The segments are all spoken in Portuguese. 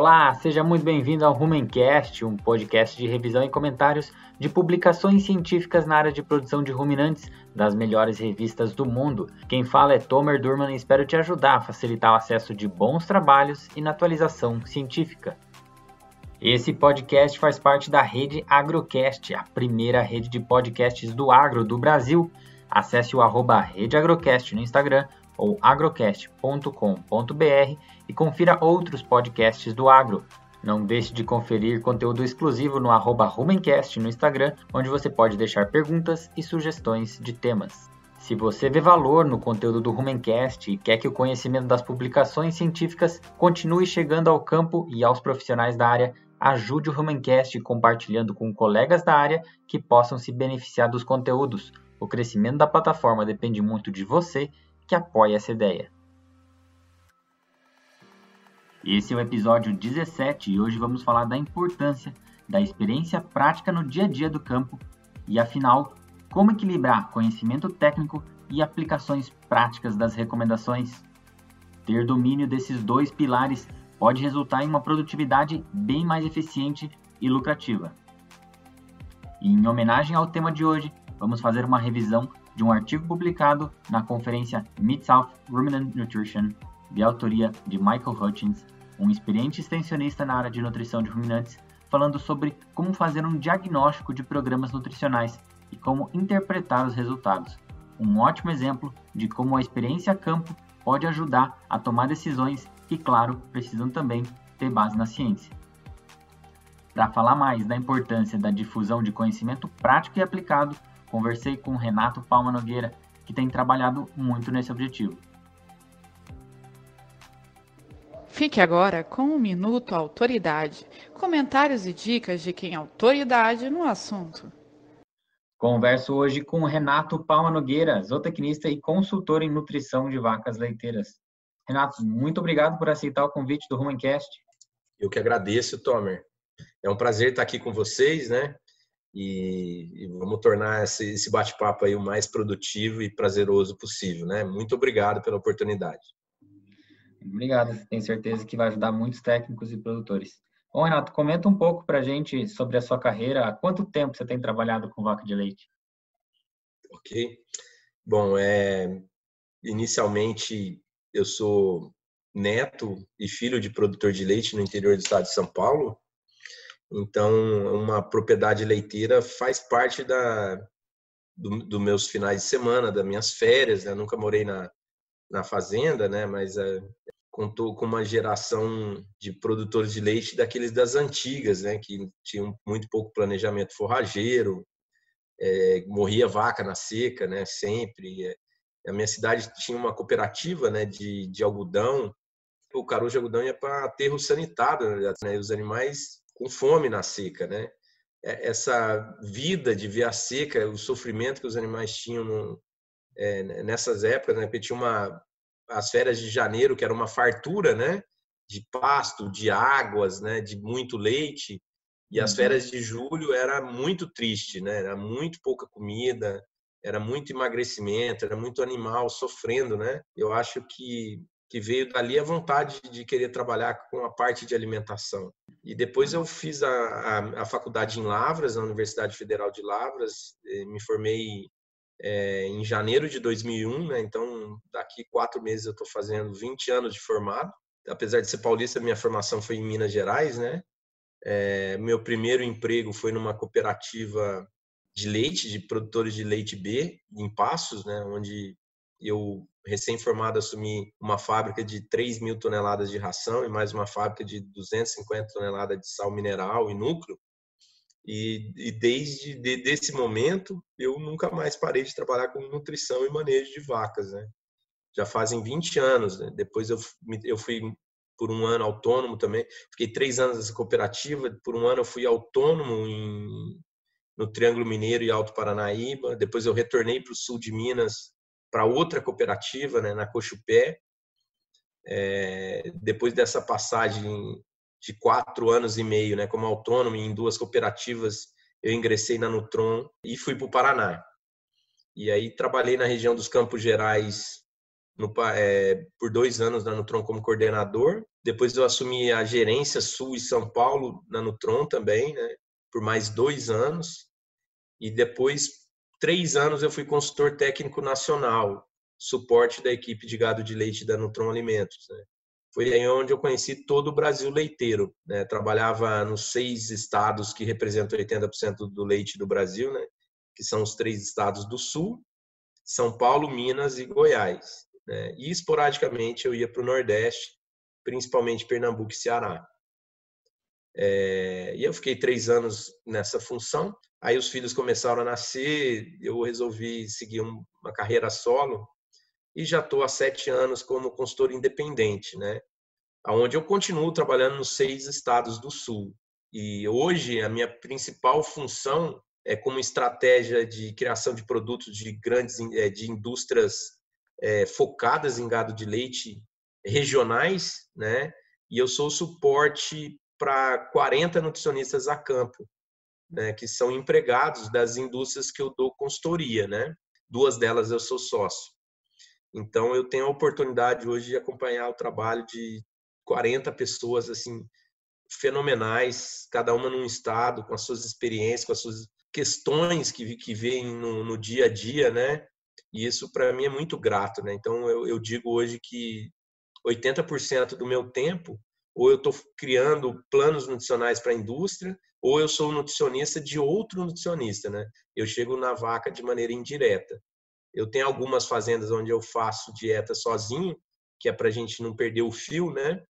Olá, seja muito bem-vindo ao Rumencast, um podcast de revisão e comentários de publicações científicas na área de produção de ruminantes das melhores revistas do mundo. Quem fala é Tomer Durman e espero te ajudar a facilitar o acesso de bons trabalhos e na atualização científica. Esse podcast faz parte da rede Agrocast, a primeira rede de podcasts do agro do Brasil. Acesse o arroba Rede Agrocast no Instagram ou agrocast.com.br e confira outros podcasts do agro. Não deixe de conferir conteúdo exclusivo no arroba Rumencast no Instagram, onde você pode deixar perguntas e sugestões de temas. Se você vê valor no conteúdo do Rumencast e quer que o conhecimento das publicações científicas continue chegando ao campo e aos profissionais da área, ajude o Rumencast compartilhando com colegas da área que possam se beneficiar dos conteúdos. O crescimento da plataforma depende muito de você que apoia essa ideia. Esse é o episódio 17 e hoje vamos falar da importância da experiência prática no dia a dia do campo e, afinal, como equilibrar conhecimento técnico e aplicações práticas das recomendações. Ter domínio desses dois pilares pode resultar em uma produtividade bem mais eficiente e lucrativa. E em homenagem ao tema de hoje, vamos fazer uma revisão de um artigo publicado na conferência Mid-South Ruminant Nutrition, de autoria de Michael Hutchins, um experiente extensionista na área de nutrição de ruminantes, falando sobre como fazer um diagnóstico de programas nutricionais e como interpretar os resultados. Um ótimo exemplo de como a experiência a campo pode ajudar a tomar decisões que, claro, precisam também ter base na ciência. Para falar mais da importância da difusão de conhecimento prático e aplicado, conversei com Renato Palma Nogueira, que tem trabalhado muito nesse objetivo. Fique agora com o Minuto Autoridade, comentários e dicas de quem é autoridade no assunto. Converso hoje com Renato Palma Nogueira, zootecnista e consultor em nutrição de vacas leiteiras. Renato, muito obrigado por aceitar o convite do Rumencast. Eu que agradeço, Tomer. É um prazer estar aqui com vocês, né? E, e vamos tornar esse, esse bate-papo aí o mais produtivo e prazeroso possível, né? Muito obrigado pela oportunidade. Obrigado, tenho certeza que vai ajudar muitos técnicos e produtores. Bom, Renato, comenta um pouco para a gente sobre a sua carreira. Há quanto tempo você tem trabalhado com vaca de leite? Ok. Bom, é, inicialmente eu sou neto e filho de produtor de leite no interior do estado de São Paulo. Então, uma propriedade leiteira faz parte da dos do meus finais de semana, das minhas férias. Né? Nunca morei na, na fazenda, né? Mas é, contou com uma geração de produtores de leite daqueles das antigas, né? Que tinham muito pouco planejamento forrageiro, é, morria vaca na seca, né? Sempre. A minha cidade tinha uma cooperativa, né? De, de algodão. O caroço de algodão ia para aterro sanitário, né? Os animais com fome na seca, né? É, essa vida de ver a seca, o sofrimento que os animais tinham é, nessas épocas, né? Porque tinha uma as férias de janeiro, que era uma fartura, né? De pasto, de águas, né? De muito leite. E as uhum. férias de julho era muito triste, né? Era muito pouca comida, era muito emagrecimento, era muito animal sofrendo, né? Eu acho que que veio dali a vontade de querer trabalhar com a parte de alimentação. E depois eu fiz a, a, a faculdade em Lavras, na Universidade Federal de Lavras, me formei é, em janeiro de 2001, né? Então, daqui quatro meses eu estou fazendo 20 anos de formado. Apesar de ser paulista, minha formação foi em Minas Gerais, né? É, meu primeiro emprego foi numa cooperativa de leite, de produtores de leite B, em Passos, né? Onde eu, recém-formado, assumi uma fábrica de 3 mil toneladas de ração e mais uma fábrica de 250 toneladas de sal mineral e núcleo. E, e desde de, desse momento, eu nunca mais parei de trabalhar com nutrição e manejo de vacas, né? Já fazem 20 anos, né? Depois eu, eu fui por um ano autônomo também. Fiquei três anos nessa cooperativa. Por um ano eu fui autônomo em, no Triângulo Mineiro e Alto Paranaíba. Depois eu retornei para o sul de Minas para outra cooperativa, né, na Cochupé. É, depois dessa passagem de quatro anos e meio, né, como autônomo em duas cooperativas, eu ingressei na Nutron e fui para o Paraná. E aí trabalhei na região dos Campos Gerais no, é, por dois anos na Nutron como coordenador. Depois eu assumi a gerência Sul e São Paulo na Nutron também, né? por mais dois anos. E depois, três anos, eu fui consultor técnico nacional, suporte da equipe de gado de leite da Nutron Alimentos. Né? Foi aí onde eu conheci todo o Brasil leiteiro. Né? Trabalhava nos seis estados que representam 80% do leite do Brasil, né? que são os três estados do Sul, São Paulo, Minas e Goiás. Né? E esporadicamente eu ia para o Nordeste, principalmente Pernambuco e Ceará. É, e eu fiquei três anos nessa função. Aí os filhos começaram a nascer, eu resolvi seguir uma carreira solo e já estou há sete anos como consultor independente, né? Onde eu continuo trabalhando nos seis estados do Sul. E hoje a minha principal função é como estratégia de criação de produtos de grandes é, de indústrias é, focadas em gado de leite regionais, né? E eu sou suporte para 40 nutricionistas a campo, né? Que são empregados das indústrias que eu dou consultoria, né? Duas delas eu sou sócio. Então eu tenho a oportunidade hoje de acompanhar o trabalho de 40 pessoas assim fenomenais, cada uma num estado, com as suas experiências, com as suas questões que, que vêm no, no dia a dia, né? E isso para mim é muito grato, né? Então eu, eu digo hoje que 80% do meu tempo ou eu estou criando planos nutricionais para a indústria, ou eu sou nutricionista de outro nutricionista, né? Eu chego na vaca de maneira indireta. Eu tenho algumas fazendas onde eu faço dieta sozinho, que é para a gente não perder o fio, né?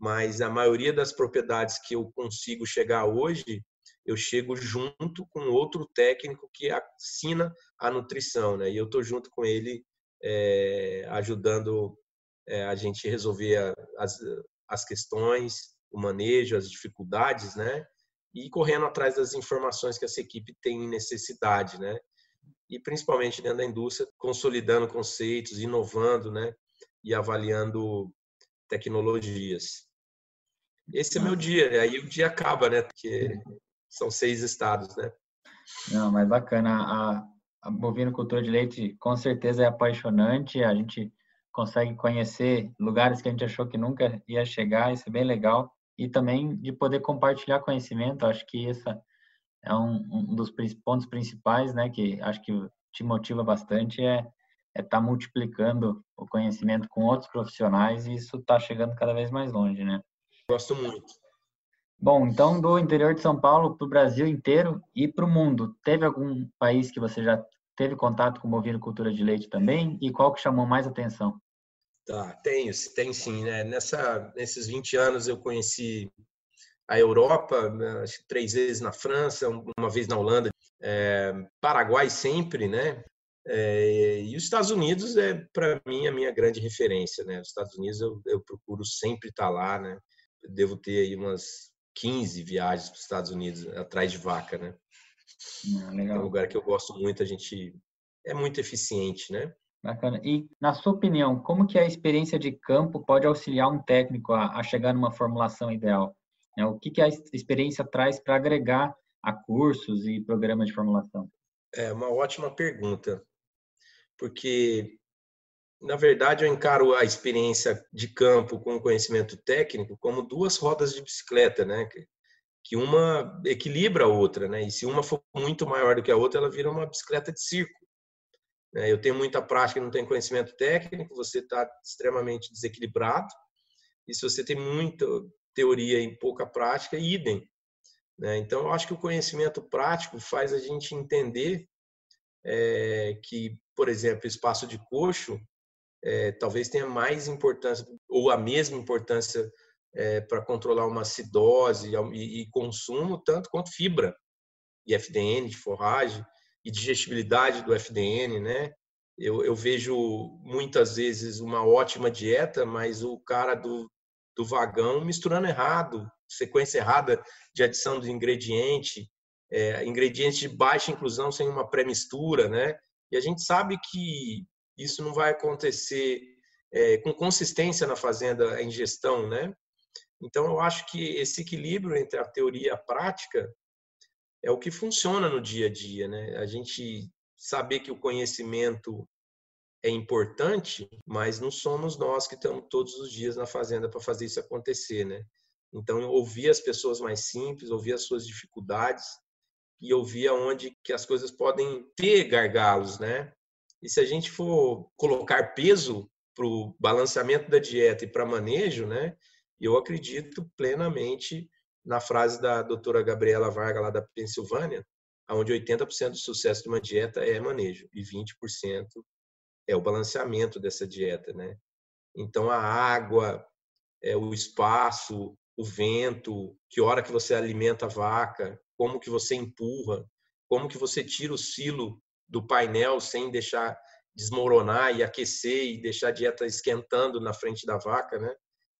Mas a maioria das propriedades que eu consigo chegar hoje, eu chego junto com outro técnico que assina a nutrição, né? E eu estou junto com ele é, ajudando é, a gente resolver as, as questões, o manejo, as dificuldades, né? E correndo atrás das informações que essa equipe tem necessidade, né? E principalmente dentro da indústria, consolidando conceitos, inovando, né? E avaliando tecnologias. Esse é meu dia, aí o dia acaba, né? Porque são seis estados, né? Não, mas bacana. A, a bovinocultura de leite com certeza é apaixonante. A gente consegue conhecer lugares que a gente achou que nunca ia chegar, isso é bem legal. E também de poder compartilhar conhecimento, acho que esse é um, um dos pontos principais, né? Que acho que te motiva bastante é é estar tá multiplicando o conhecimento com outros profissionais e isso está chegando cada vez mais longe, né? Gosto muito. Bom, então do interior de São Paulo para o Brasil inteiro e para o mundo, teve algum país que você já teve contato com cultura de leite também? E qual que chamou mais atenção? Tá, tenho, tem sim, né? Nessa, nesses 20 anos eu conheci a Europa, né? três vezes na França, uma vez na Holanda, é, Paraguai sempre, né? É, e os Estados Unidos é para mim a minha grande referência, né? Os Estados Unidos eu, eu procuro sempre estar tá lá, né? Eu devo ter aí umas 15 viagens para os Estados Unidos atrás de vaca, né? Ah, é um lugar que eu gosto muito, a gente é muito eficiente, né? Bacana. E, na sua opinião, como que a experiência de campo pode auxiliar um técnico a, a chegar numa formulação ideal? É, o que, que a experiência traz para agregar a cursos e programas de formulação? É uma ótima pergunta, porque, na verdade, eu encaro a experiência de campo com o conhecimento técnico como duas rodas de bicicleta, né? Que uma equilibra a outra, né? E se uma for muito maior do que a outra, ela vira uma bicicleta de circo. Né? Eu tenho muita prática e não tenho conhecimento técnico, você está extremamente desequilibrado. E se você tem muita teoria e pouca prática, idem. Né? Então, eu acho que o conhecimento prático faz a gente entender é, que, por exemplo, espaço de coxo é, talvez tenha mais importância ou a mesma importância é, para controlar uma acidose e, e, consumo, tanto quanto fibra e FDN de forragem e digestibilidade do FDN, né? Eu, eu, vejo muitas vezes uma ótima dieta, mas o cara do, do vagão misturando errado, sequência errada de adição de ingrediente, é, ingredientes de baixa inclusão sem uma pré-mistura, né? E a gente sabe que isso não vai acontecer é, com consistência na fazenda, a ingestão, né? Então, eu acho que esse equilíbrio entre a teoria e a prática é o que funciona no dia a dia, né? A gente saber que o conhecimento é importante, mas não somos nós que estamos todos os dias na fazenda para fazer isso acontecer, né? Então, ouvir as pessoas mais simples, ouvir as suas dificuldades e ouvir aonde que as coisas podem ter gargalos, né? E se a gente for colocar peso para o balanceamento da dieta e para manejo, né? Eu acredito plenamente na frase da doutora Gabriela Varga, lá da Pensilvânia, onde 80% do sucesso de uma dieta é manejo e 20% é o balanceamento dessa dieta, né? Então a água, é, o espaço, o vento, que hora que você alimenta a vaca, como que você empurra, como que você tira o silo do painel sem deixar desmoronar e aquecer e deixar a dieta esquentando na frente da vaca, né?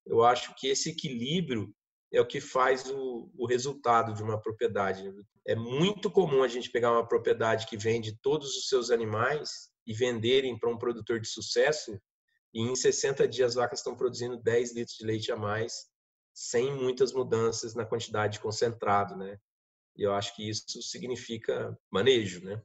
Eu acho que esse equilíbrio é o que faz o, o resultado de uma propriedade. É muito comum a gente pegar uma propriedade que vende todos os seus animais e venderem para um produtor de sucesso e em 60 dias as vacas estão produzindo 10 litros de leite a mais sem muitas mudanças na quantidade concentrado, né? E eu acho que isso significa manejo, né?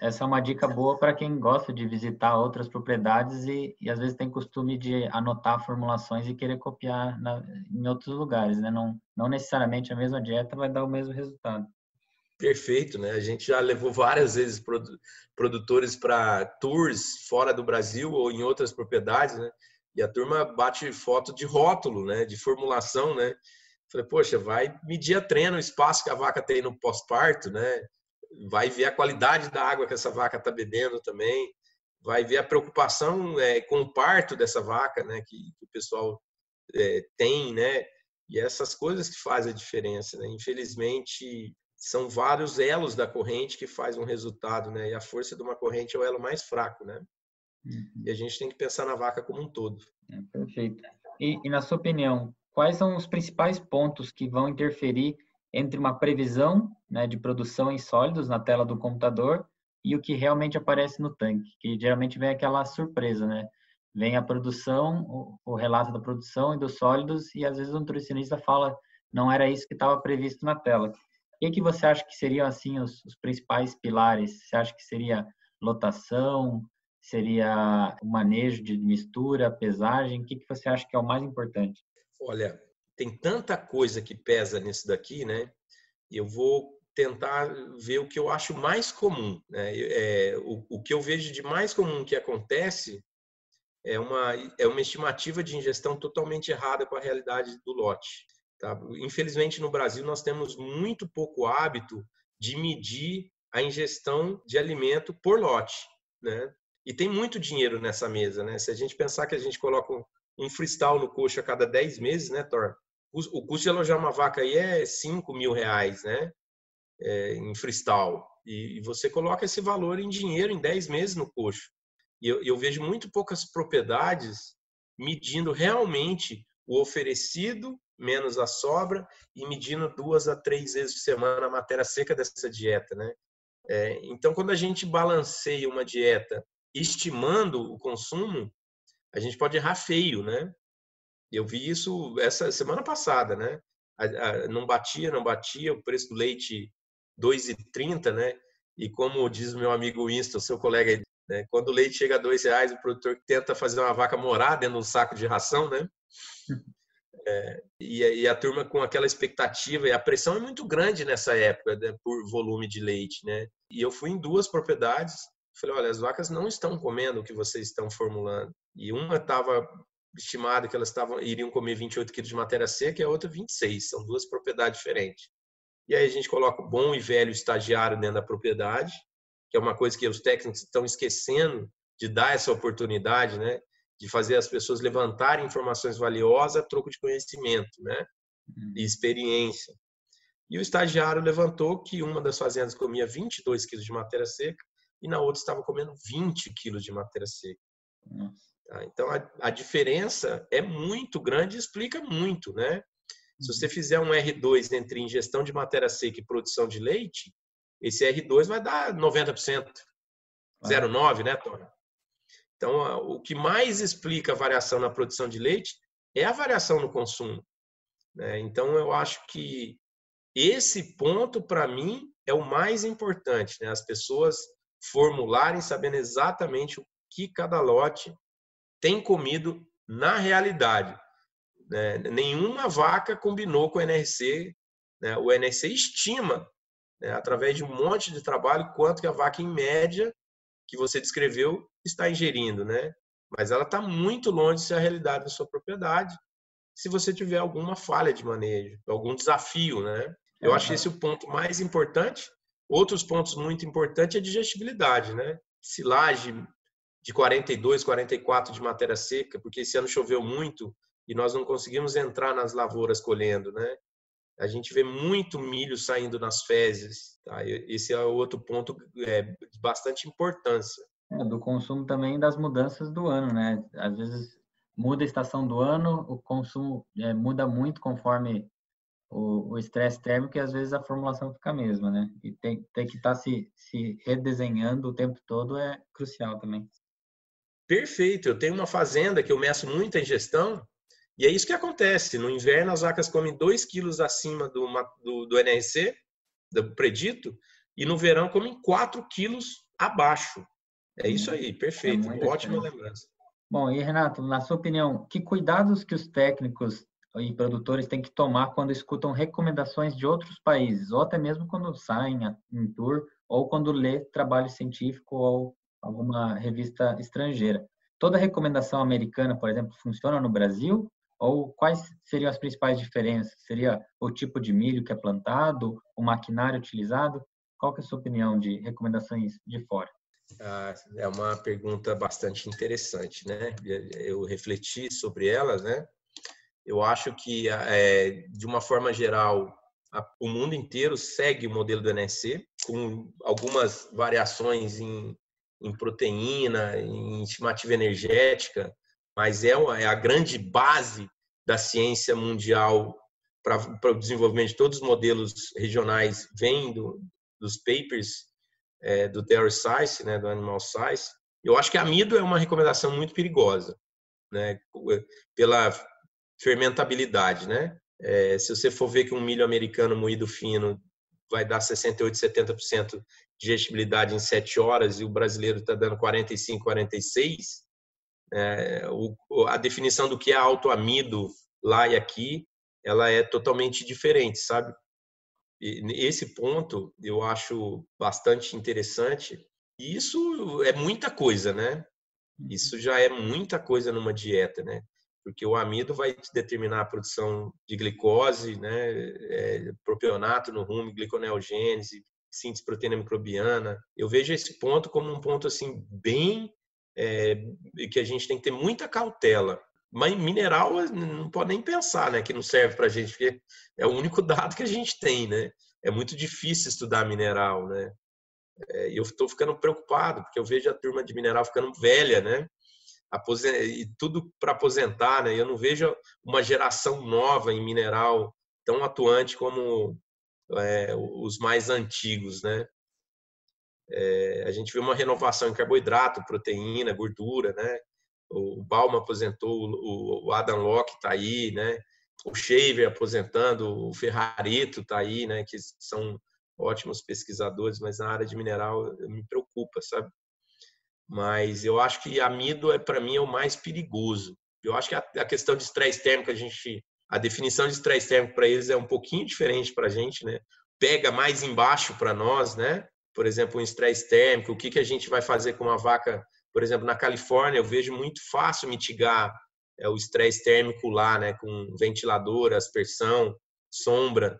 Essa é uma dica boa para quem gosta de visitar outras propriedades e, e, às vezes tem costume de anotar formulações e querer copiar na, em outros lugares, né? Não, não necessariamente a mesma dieta vai dar o mesmo resultado. Perfeito, né? A gente já levou várias vezes produtores para tours fora do Brasil ou em outras propriedades, né? E a turma bate foto de rótulo, né? De formulação, né? Falei, poxa, vai medir a treino, o espaço que a vaca tem no pós-parto, né? vai ver a qualidade da água que essa vaca está bebendo também, vai ver a preocupação é, com o parto dessa vaca, né, que, que o pessoal é, tem, né, e essas coisas que fazem a diferença, né. Infelizmente, são vários elos da corrente que faz um resultado, né, e a força de uma corrente é o elo mais fraco, né. Uhum. E a gente tem que pensar na vaca como um todo. É, perfeito. E, e na sua opinião, quais são os principais pontos que vão interferir entre uma previsão né, de produção em sólidos na tela do computador e o que realmente aparece no tanque, que geralmente vem aquela surpresa, né? Vem a produção, o, o relato da produção e dos sólidos e às vezes o nutricionista fala não era isso que estava previsto na tela. O que, você acha que seriam assim os, os principais pilares? Você acha que seria lotação, seria o manejo de mistura, pesagem? O que, que você acha que é o mais importante? Olha, tem tanta coisa que pesa nisso daqui, né? Eu vou tentar ver o que eu acho mais comum. Né? É, o, o que eu vejo de mais comum que acontece é uma, é uma estimativa de ingestão totalmente errada com a realidade do lote. Tá? Infelizmente, no Brasil, nós temos muito pouco hábito de medir a ingestão de alimento por lote. Né? E tem muito dinheiro nessa mesa. Né? Se a gente pensar que a gente coloca um freestyle no coxo a cada 10 meses, né, Thor? o custo de alojar uma vaca aí é 5 mil reais, né? É, em freestyle. E, você coloca esse valor em dinheiro em 10 meses no coxo. E eu, eu vejo muito poucas propriedades medindo realmente o oferecido menos a sobra e medindo duas a três vezes por semana a matéria seca dessa dieta, né? É, então, quando a gente balanceia uma dieta estimando o consumo, a gente pode errar feio, né? Eu vi isso essa semana passada, né? Não batia, não batia, o preço do leite 2,30, né? E como diz meu amigo Winston, seu colega, né? quando o leite chega a dois reais, o produtor tenta fazer uma vaca morar dentro de um saco de ração, né? É, e, e, a turma com aquela expectativa, e a pressão é muito grande nessa época né, por volume de leite, né? E eu fui em duas propriedades, falei, olha, as vacas não estão comendo o que vocês estão formulando. E uma estava estimado que elas estavam iriam comer 28 quilos de matéria seca e a outra 26. São duas propriedades diferentes. E aí a gente coloca o bom e velho estagiário dentro da propriedade, que é uma coisa que os técnicos estão esquecendo de dar essa oportunidade, né? De fazer as pessoas levantarem informações valiosas a troco de conhecimento, né? Uhum. E experiência. E o estagiário levantou que uma das fazendas comia 22 quilos de matéria seca e na outra estava comendo 20 quilos de matéria seca. Tá? Então, a, a, diferença é muito grande e explica muito, né? Se você uhum. fizer um R2 entre ingestão de matéria seca e produção de leite, esse R2 vai dar 90%. 0,9, né, Tony? Então, o que mais explica a variação na produção de leite é a variação no consumo. Né? Então, eu acho que esse ponto, para mim, é o mais importante. Né? As pessoas formularem sabendo exatamente o que cada lote tem comido na realidade. Né? Nenhuma vaca combinou com o NRC. Né? O NRC estima, né, através de um monte de trabalho, quanto que a vaca, em média, que você descreveu, está ingerindo. Né? Mas ela está muito longe de ser a realidade da sua propriedade se você tiver alguma falha de manejo, algum desafio. Né? Eu acho esse o ponto mais importante. Outros pontos muito importantes é a digestibilidade. Né? Silagem de 42, 44 de matéria seca, porque esse ano choveu muito e nós não conseguimos entrar nas lavouras colhendo, né? A gente vê muito milho saindo nas fezes. Tá? Esse é outro ponto é, de bastante importância. É, do consumo também das mudanças do ano, né? Às vezes muda a estação do ano, o consumo é, muda muito conforme o estresse térmico e às vezes a formulação fica a mesma, né? E tem, tem que estar tá se, se redesenhando o tempo todo é crucial também. Perfeito. Eu tenho uma fazenda que eu meço muita ingestão e é isso que acontece. No inverno, as vacas comem 2 quilos acima do, do, do NRC, do predito, e no verão comem 4 quilos abaixo. É isso aí, perfeito. É Ótima lembrança. Bom, e Renato, na sua opinião, que cuidados que os técnicos e produtores têm que tomar quando escutam recomendações de outros países, ou até mesmo quando saem em tour, ou quando lê trabalho científico ou alguma revista estrangeira. Toda recomendação americana, por exemplo, funciona no Brasil? Ou quais seriam as principais diferenças? Seria o tipo de milho que é plantado, o maquinário utilizado? Qual é a sua opinião de recomendações de fora? Ah, é uma pergunta bastante interessante, né? Eu refleti sobre elas, né? Eu acho que, é, de uma forma geral, a, o mundo inteiro segue o modelo do NSC, com algumas variações em em proteína, em estimativa energética, mas é, é a grande base da ciência mundial para o desenvolvimento de todos os modelos regionais vem do, dos papers é, do Dairy Science, né, do Animal Science. Eu acho que amido é uma recomendação muito perigosa, né, pela fermentabilidade, né? É, se você for ver que um milho americano moído fino vai dar 68, 70% de digestibilidade em 7 horas e o brasileiro está dando 45, 46, é, o, a definição do que é autoamido lá e aqui, ela é totalmente diferente, sabe? E esse ponto eu acho bastante interessante. E isso é muita coisa, né? Uhum. Isso já é muita coisa numa dieta, né? porque o amido vai determinar a produção de glicose, né, é, propionato no rumo, gliconeogênese, síntese proteína microbiana. Eu vejo esse ponto como um ponto assim bem é, que a gente tem que ter muita cautela. Mas mineral não pode nem pensar, né, que não serve para a gente, porque é o único dado que a gente tem, né? É muito difícil estudar mineral, né? É, eu estou ficando preocupado porque eu vejo a turma de mineral ficando velha, né? e tudo para aposentar, né? Eu não vejo uma geração nova em mineral tão atuante como é, os mais antigos, né? É, a gente vê uma renovação em carboidrato, proteína, gordura, né? O Balma aposentou, o Adam Locke está aí, né? O Shaver aposentando, o Ferrarito está aí, né? Que são ótimos pesquisadores, mas na área de mineral me preocupa, sabe? mas eu acho que amido é para mim é o mais perigoso. Eu acho que a, a questão de estresse térmico a gente a definição de estresse térmico para eles é um pouquinho diferente para a gente, né? Pega mais embaixo para nós, né? Por exemplo, um estresse térmico, o que que a gente vai fazer com uma vaca, por exemplo, na Califórnia, eu vejo muito fácil mitigar é, o estresse térmico lá, né? Com ventilador, aspersão, sombra,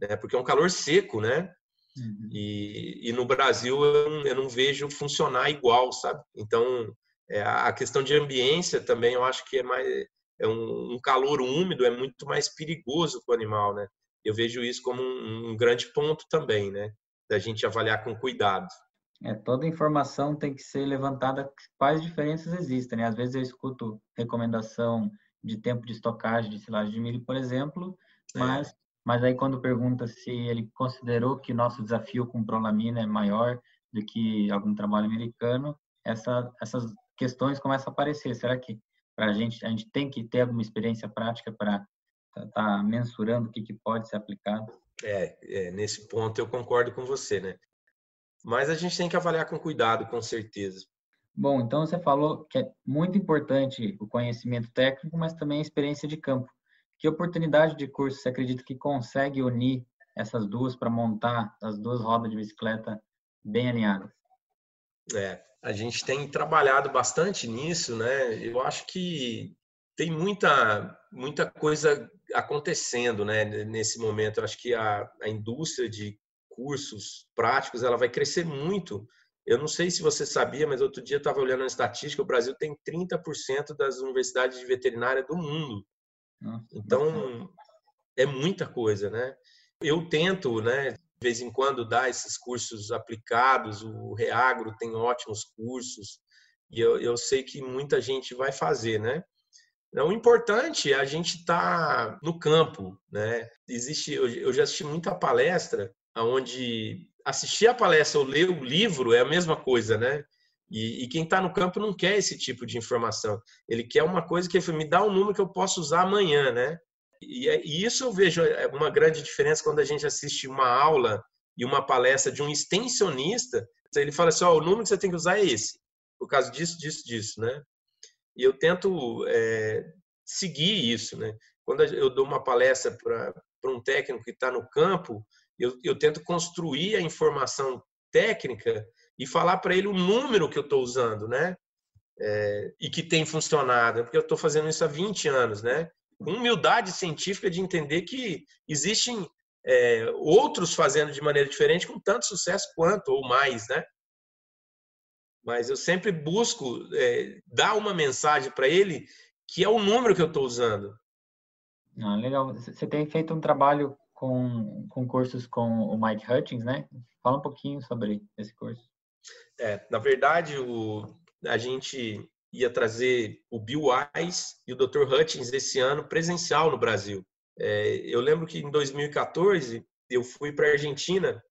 né? Porque é um calor seco, né? Uhum. E, e, no Brasil eu não, eu não, vejo funcionar igual, sabe? Então, é, a questão de ambiência também eu acho que é mais é um, um calor úmido é muito mais perigoso para o animal, né? Eu vejo isso como um, um, grande ponto também, né? Da gente avaliar com cuidado. É, toda informação tem que ser levantada quais diferenças existem, né? Às vezes eu escuto recomendação de tempo de estocagem de silagem de milho, por exemplo, é. mas mas aí quando pergunta se ele considerou que nosso desafio com prolamina é maior do que algum trabalho americano, essa, essas questões começam a aparecer. Será que para a gente a gente tem que ter alguma experiência prática para estar tá mensurando o que, que pode ser aplicado? É, é, nesse ponto eu concordo com você, né? Mas a gente tem que avaliar com cuidado, com certeza. Bom, então você falou que é muito importante o conhecimento técnico, mas também a experiência de campo. Que oportunidade de curso você acredita que consegue unir essas duas para montar as duas rodas de bicicleta bem alinhadas? É, a gente tem trabalhado bastante nisso, né? Eu acho que tem muita, muita coisa acontecendo, né? Nesse momento, eu acho que a, a indústria de cursos práticos ela vai crescer muito. Eu não sei se você sabia, mas outro dia eu estava olhando a estatística, o Brasil tem 30% das universidades de veterinária do mundo. Então, é muita coisa, né? Eu tento, né, de vez em quando, dar esses cursos aplicados. O Reagro tem ótimos cursos e eu, eu sei que muita gente vai fazer, né? O importante é a gente estar tá no campo, né? Existe, eu já assisti muita palestra onde assistir a palestra ou ler o livro é a mesma coisa, né? E, e quem está no campo não quer esse tipo de informação. Ele quer uma coisa que me dá um número que eu posso usar amanhã, né? E, é, e isso eu vejo é, uma grande diferença quando a gente assiste uma aula e uma palestra de um extensionista. Ele fala assim: oh, o número que você tem que usar é esse, por causa disso, disso, disso, né? E eu tento é, seguir isso, né? Quando eu dou uma palestra para um técnico que está no campo, eu, eu tento construir a informação técnica e falar para ele o número que eu estou usando, né? É, e que tem funcionado, porque eu estou fazendo isso há 20 anos, né? Com humildade científica de entender que existem é, outros fazendo de maneira diferente com tanto sucesso quanto ou mais, né? Mas eu sempre busco é, dar uma mensagem para ele que é o número que eu estou usando. Ah, legal. Você tem feito um trabalho com, com cursos com o Mike Hutchins, né? Fala um pouquinho sobre esse curso. É, na verdade, o, a gente ia trazer o Bill Wise e o Dr. Hutchins esse ano presencial no Brasil. É, eu lembro que em 2014 eu fui para a Argentina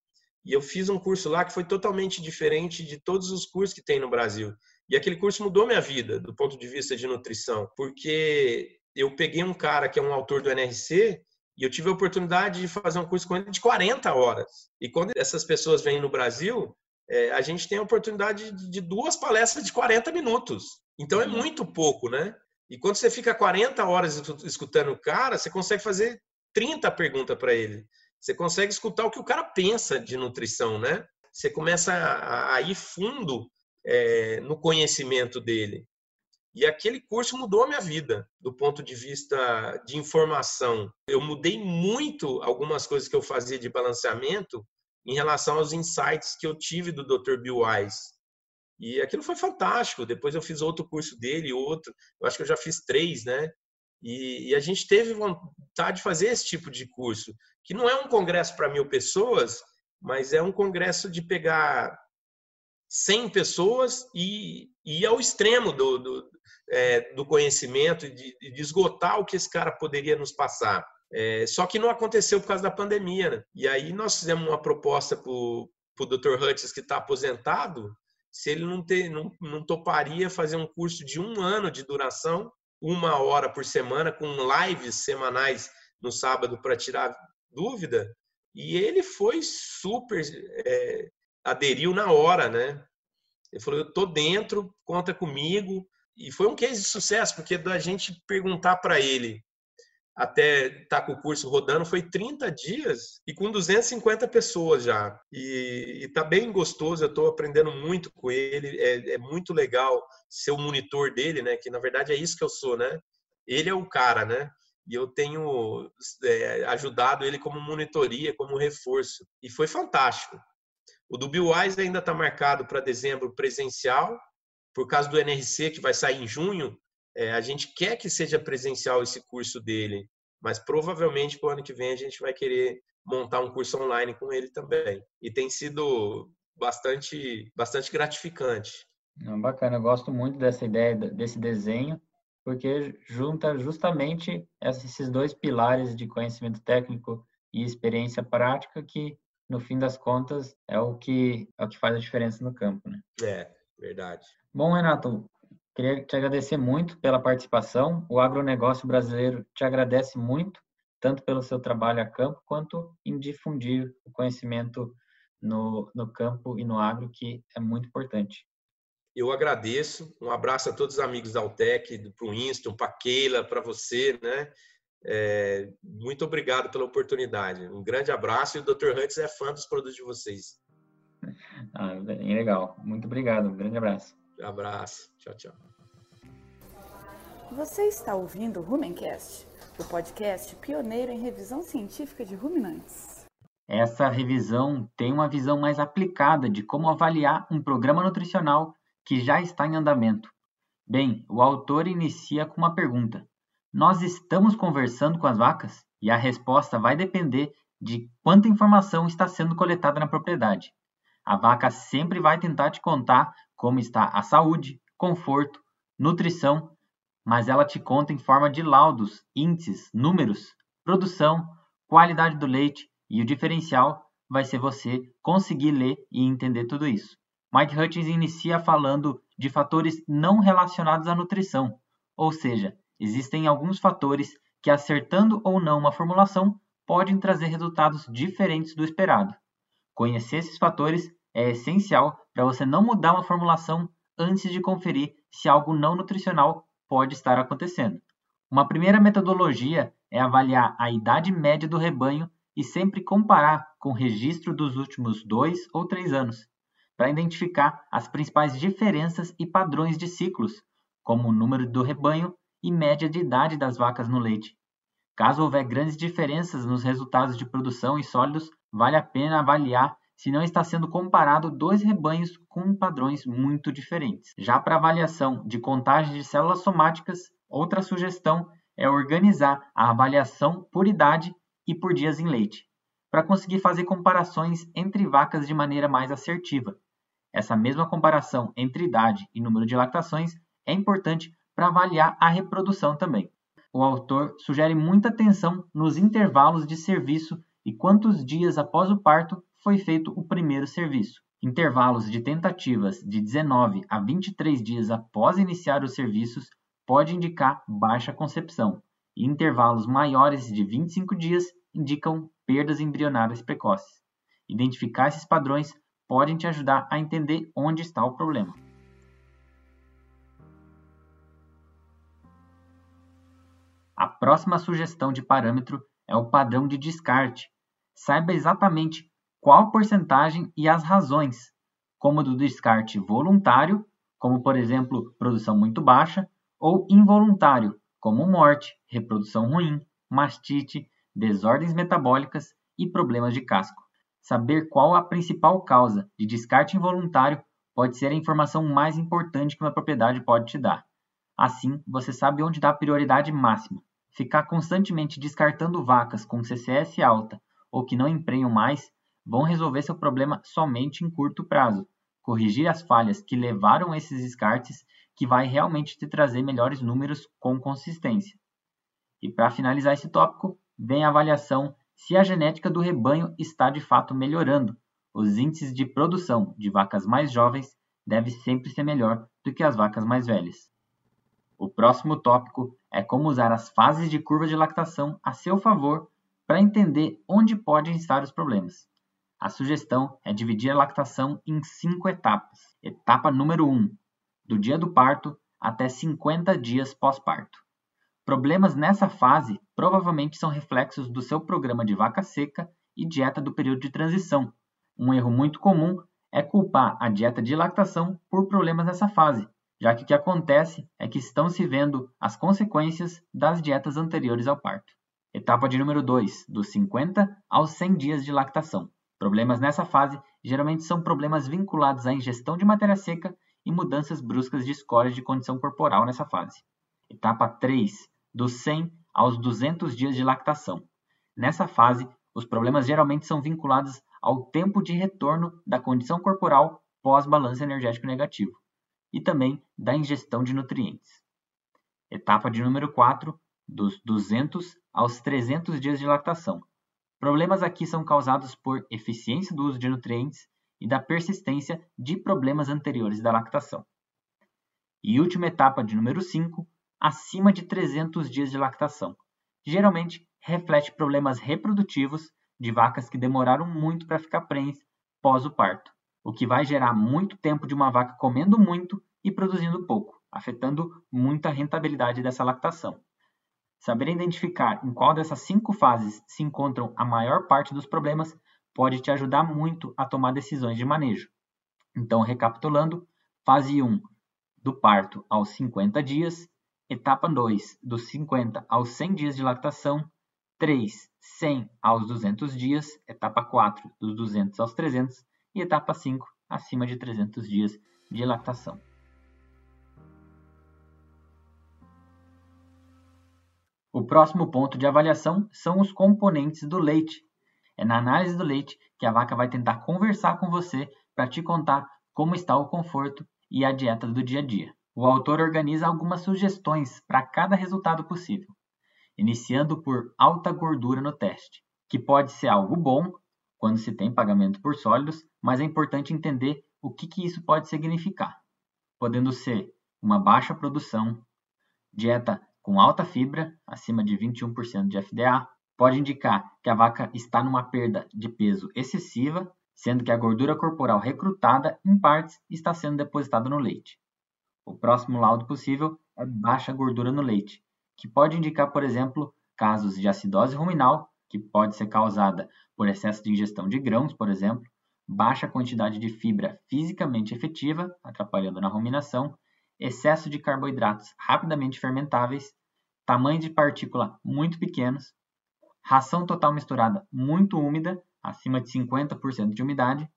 e eu fiz um curso lá que foi totalmente diferente de todos os cursos que tem no Brasil. E aquele curso mudou minha vida do ponto de vista de nutrição, porque eu peguei um cara que é um autor do NRC e eu tive a oportunidade de fazer um curso com ele de 40 horas. E quando essas pessoas vêm no Brasil, é, a gente tem a oportunidade de duas palestras de 40 minutos. Então é uhum. muito pouco, né? E quando você fica 40 horas escutando o cara, você consegue fazer 30 perguntas para ele. Você consegue escutar o que o cara pensa de nutrição, né? Você começa a, a ir fundo é, no conhecimento dele. E aquele curso mudou a minha vida do ponto de vista de informação. Eu mudei muito algumas coisas que eu fazia de balanceamento em relação aos insights que eu tive do Dr. Bill Wise. E aquilo foi fantástico. Depois eu fiz outro curso dele, outro. Eu acho que eu já fiz três, né? E, e a gente teve vontade de fazer esse tipo de curso, que não é um congresso para mil pessoas, mas é um congresso de pegar 100 pessoas e, e ir ao extremo do, do, é, do conhecimento de, de, esgotar o que esse cara poderia nos passar. É, só que não aconteceu por causa da pandemia. Né? E aí nós fizemos uma proposta para o Dr. Hutchins, que está aposentado, se ele não, ter, não, não toparia fazer um curso de um ano de duração, uma hora por semana, com lives semanais no sábado para tirar dúvida. E ele foi super, é, aderiu na hora, né? Ele falou: Eu tô dentro, conta comigo. E foi um case de sucesso, porque da gente perguntar para ele até estar tá com o curso rodando foi 30 dias e com 250 pessoas já. E, está bem gostoso, eu estou aprendendo muito com ele, é, é, muito legal ser o monitor dele, né? Que na verdade é isso que eu sou, né? Ele é o cara, né? E eu tenho é, ajudado ele como monitoria, como reforço. E foi fantástico. O do Bill Wise ainda está marcado para dezembro presencial por causa do NRC, que vai sair em junho, é, a gente quer que seja presencial esse curso dele, mas provavelmente para o ano que vem a gente vai querer montar um curso online com ele também. E tem sido bastante, bastante gratificante. Bacana, eu gosto muito dessa ideia, desse desenho, porque junta justamente esses dois pilares de conhecimento técnico e experiência prática que, no fim das contas, é o que, é o que faz a diferença no campo. Né? É, verdade. Bom, Renato, queria te agradecer muito pela participação. O agronegócio brasileiro te agradece muito, tanto pelo seu trabalho a campo, quanto em difundir o conhecimento no, no campo e no agro, que é muito importante. eu agradeço. Um abraço a todos os amigos da Altec, para o Winston, para a Keila, para você, né? É, muito obrigado pela oportunidade. Um grande abraço e o Dr. Hunts é fã dos produtos de vocês. Ah, legal. Muito obrigado. Um grande abraço. Um abraço. Tchau, tchau. Você está ouvindo o Rumencast, o podcast pioneiro em revisão científica de ruminantes. Essa revisão tem uma visão mais aplicada de como avaliar um programa nutricional que já está em andamento. Bem, o autor inicia com uma pergunta: Nós estamos conversando com as vacas? E a resposta vai depender de quanta informação está sendo coletada na propriedade. A vaca sempre vai tentar te contar como está a saúde, conforto, nutrição, mas ela te conta em forma de laudos, índices, números, produção, qualidade do leite e o diferencial vai ser você conseguir ler e entender tudo isso. Mike Hutchins inicia falando de fatores não relacionados à nutrição, ou seja, existem alguns fatores que, acertando ou não uma formulação, podem trazer resultados diferentes do esperado. Conhecer esses fatores é essencial para você não mudar uma formulação antes de conferir se algo não nutricional pode estar acontecendo. Uma primeira metodologia é avaliar a idade média do rebanho e sempre comparar com o registro dos últimos dois ou três anos, para identificar as principais diferenças e padrões de ciclos, como o número do rebanho e média de idade das vacas no leite. Caso houver grandes diferenças nos resultados de produção e sólidos, vale a pena avaliar se não está sendo comparado dois rebanhos com padrões muito diferentes. Já para avaliação de contagem de células somáticas, outra sugestão é organizar a avaliação por idade e por dias em leite, para conseguir fazer comparações entre vacas de maneira mais assertiva. Essa mesma comparação entre idade e número de lactações é importante para avaliar a reprodução também. O autor sugere muita atenção nos intervalos de serviço e quantos dias após o parto foi feito o primeiro serviço. Intervalos de tentativas de 19 a 23 dias após iniciar os serviços pode indicar baixa concepção, e intervalos maiores de 25 dias indicam perdas embrionárias precoces. Identificar esses padrões podem te ajudar a entender onde está o problema. A próxima sugestão de parâmetro é o padrão de descarte. Saiba exatamente qual porcentagem e as razões, como do descarte voluntário, como por exemplo produção muito baixa, ou involuntário, como morte, reprodução ruim, mastite, desordens metabólicas e problemas de casco. Saber qual a principal causa de descarte involuntário pode ser a informação mais importante que uma propriedade pode te dar. Assim, você sabe onde dar prioridade máxima. Ficar constantemente descartando vacas com CCS alta ou que não emprenham mais vão resolver seu problema somente em curto prazo. Corrigir as falhas que levaram a esses descartes que vai realmente te trazer melhores números com consistência. E para finalizar esse tópico, vem a avaliação se a genética do rebanho está de fato melhorando. Os índices de produção de vacas mais jovens devem sempre ser melhor do que as vacas mais velhas. O próximo tópico é como usar as fases de curva de lactação a seu favor para entender onde podem estar os problemas. A sugestão é dividir a lactação em cinco etapas. Etapa número 1: um, do dia do parto até 50 dias pós-parto. Problemas nessa fase provavelmente são reflexos do seu programa de vaca seca e dieta do período de transição. Um erro muito comum é culpar a dieta de lactação por problemas nessa fase, já que o que acontece é que estão se vendo as consequências das dietas anteriores ao parto. Etapa de número 2, dos 50 aos 100 dias de lactação. Problemas nessa fase geralmente são problemas vinculados à ingestão de matéria seca e mudanças bruscas de scores de condição corporal nessa fase. Etapa 3, dos 100 aos 200 dias de lactação. Nessa fase, os problemas geralmente são vinculados ao tempo de retorno da condição corporal pós-balanço energético negativo e também da ingestão de nutrientes. Etapa de número 4, dos 200 aos 300 dias de lactação. Problemas aqui são causados por eficiência do uso de nutrientes e da persistência de problemas anteriores da lactação. E última etapa de número 5, acima de 300 dias de lactação. Geralmente reflete problemas reprodutivos de vacas que demoraram muito para ficar prens pós o parto. o que vai gerar muito tempo de uma vaca comendo muito e produzindo pouco, afetando muito a rentabilidade dessa lactação. Saber identificar em qual dessas cinco fases se encontram a maior parte dos problemas pode te ajudar muito a tomar decisões de manejo. Então, recapitulando, fase 1, do parto aos 50 dias, etapa 2, dos 50 aos 100 dias de lactação, 3, 100 aos 200 dias, etapa 4, dos 200 aos 300 e etapa 5, acima de 300 dias de lactação. O próximo ponto de avaliação são os componentes do leite. É na análise do leite que a vaca vai tentar conversar com você para te contar como está o conforto e a dieta do dia a dia. O autor organiza algumas sugestões para cada resultado possível, iniciando por alta gordura no teste, que pode ser algo bom quando se tem pagamento por sólidos, mas é importante entender o que, que isso pode significar, podendo ser uma baixa produção, dieta com alta fibra, acima de 21% de FDA, pode indicar que a vaca está numa perda de peso excessiva, sendo que a gordura corporal recrutada, em partes, está sendo depositada no leite. O próximo laudo possível é baixa gordura no leite, que pode indicar, por exemplo, casos de acidose ruminal, que pode ser causada por excesso de ingestão de grãos, por exemplo, baixa quantidade de fibra fisicamente efetiva, atrapalhando na ruminação, excesso de carboidratos rapidamente fermentáveis, tamanho de partícula muito pequenos, ração total misturada muito úmida, acima de 50% de umidade,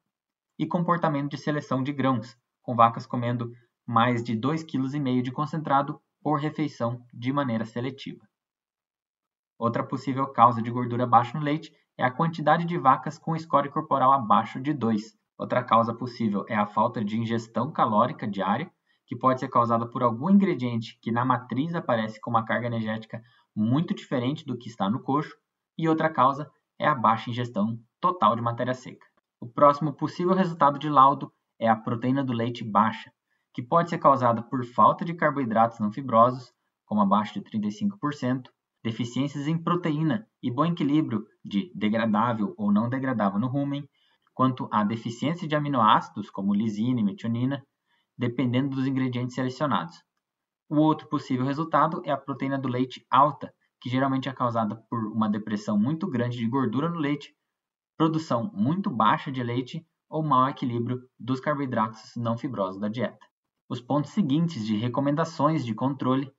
e comportamento de seleção de grãos, com vacas comendo mais de 2,5 kg de concentrado por refeição de maneira seletiva. Outra possível causa de gordura baixa no leite é a quantidade de vacas com score corporal abaixo de 2. Outra causa possível é a falta de ingestão calórica diária, que pode ser causada por algum ingrediente que na matriz aparece com uma carga energética muito diferente do que está no coxo, e outra causa é a baixa ingestão total de matéria seca. O próximo possível resultado de laudo é a proteína do leite baixa, que pode ser causada por falta de carboidratos não fibrosos, como abaixo de 35%, deficiências em proteína e bom equilíbrio de degradável ou não degradável no rumen, quanto a deficiência de aminoácidos como lisina e metionina, dependendo dos ingredientes selecionados. O outro possível resultado é a proteína do leite alta, que geralmente é causada por uma depressão muito grande de gordura no leite, produção muito baixa de leite ou mau equilíbrio dos carboidratos não fibrosos da dieta. Os pontos seguintes de recomendações de controle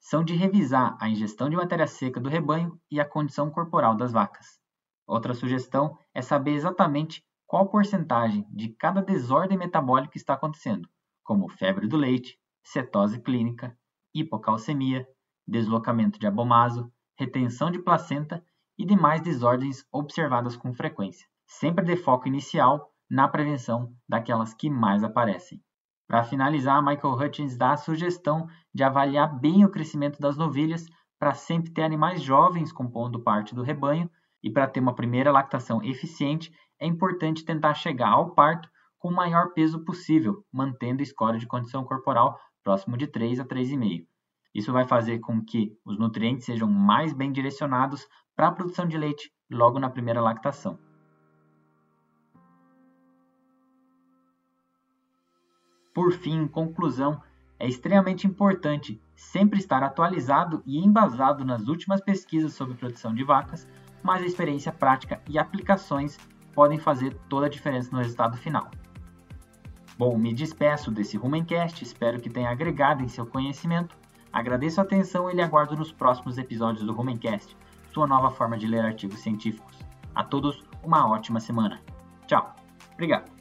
são de revisar a ingestão de matéria seca do rebanho e a condição corporal das vacas. Outra sugestão é saber exatamente qual porcentagem de cada desordem metabólica está acontecendo, como febre do leite, cetose clínica, hipocalcemia, deslocamento de abomaso, retenção de placenta e demais desordens observadas com frequência, sempre de foco inicial na prevenção daquelas que mais aparecem. Para finalizar, Michael Hutchins dá a sugestão de avaliar bem o crescimento das novilhas para sempre ter animais jovens compondo parte do rebanho e para ter uma primeira lactação eficiente, é importante tentar chegar ao parto com o maior peso possível, mantendo o score de condição corporal próximo de 3 a 3,5. Isso vai fazer com que os nutrientes sejam mais bem direcionados para a produção de leite logo na primeira lactação. Por fim, conclusão, é extremamente importante sempre estar atualizado e embasado nas últimas pesquisas sobre produção de vacas, mas a experiência prática e aplicações podem fazer toda a diferença no resultado final. Bom, me despeço desse Rumencast, espero que tenha agregado em seu conhecimento. Agradeço a atenção e lhe aguardo nos próximos episódios do Rumencast, sua nova forma de ler artigos científicos. A todos, uma ótima semana. Tchau. Obrigado.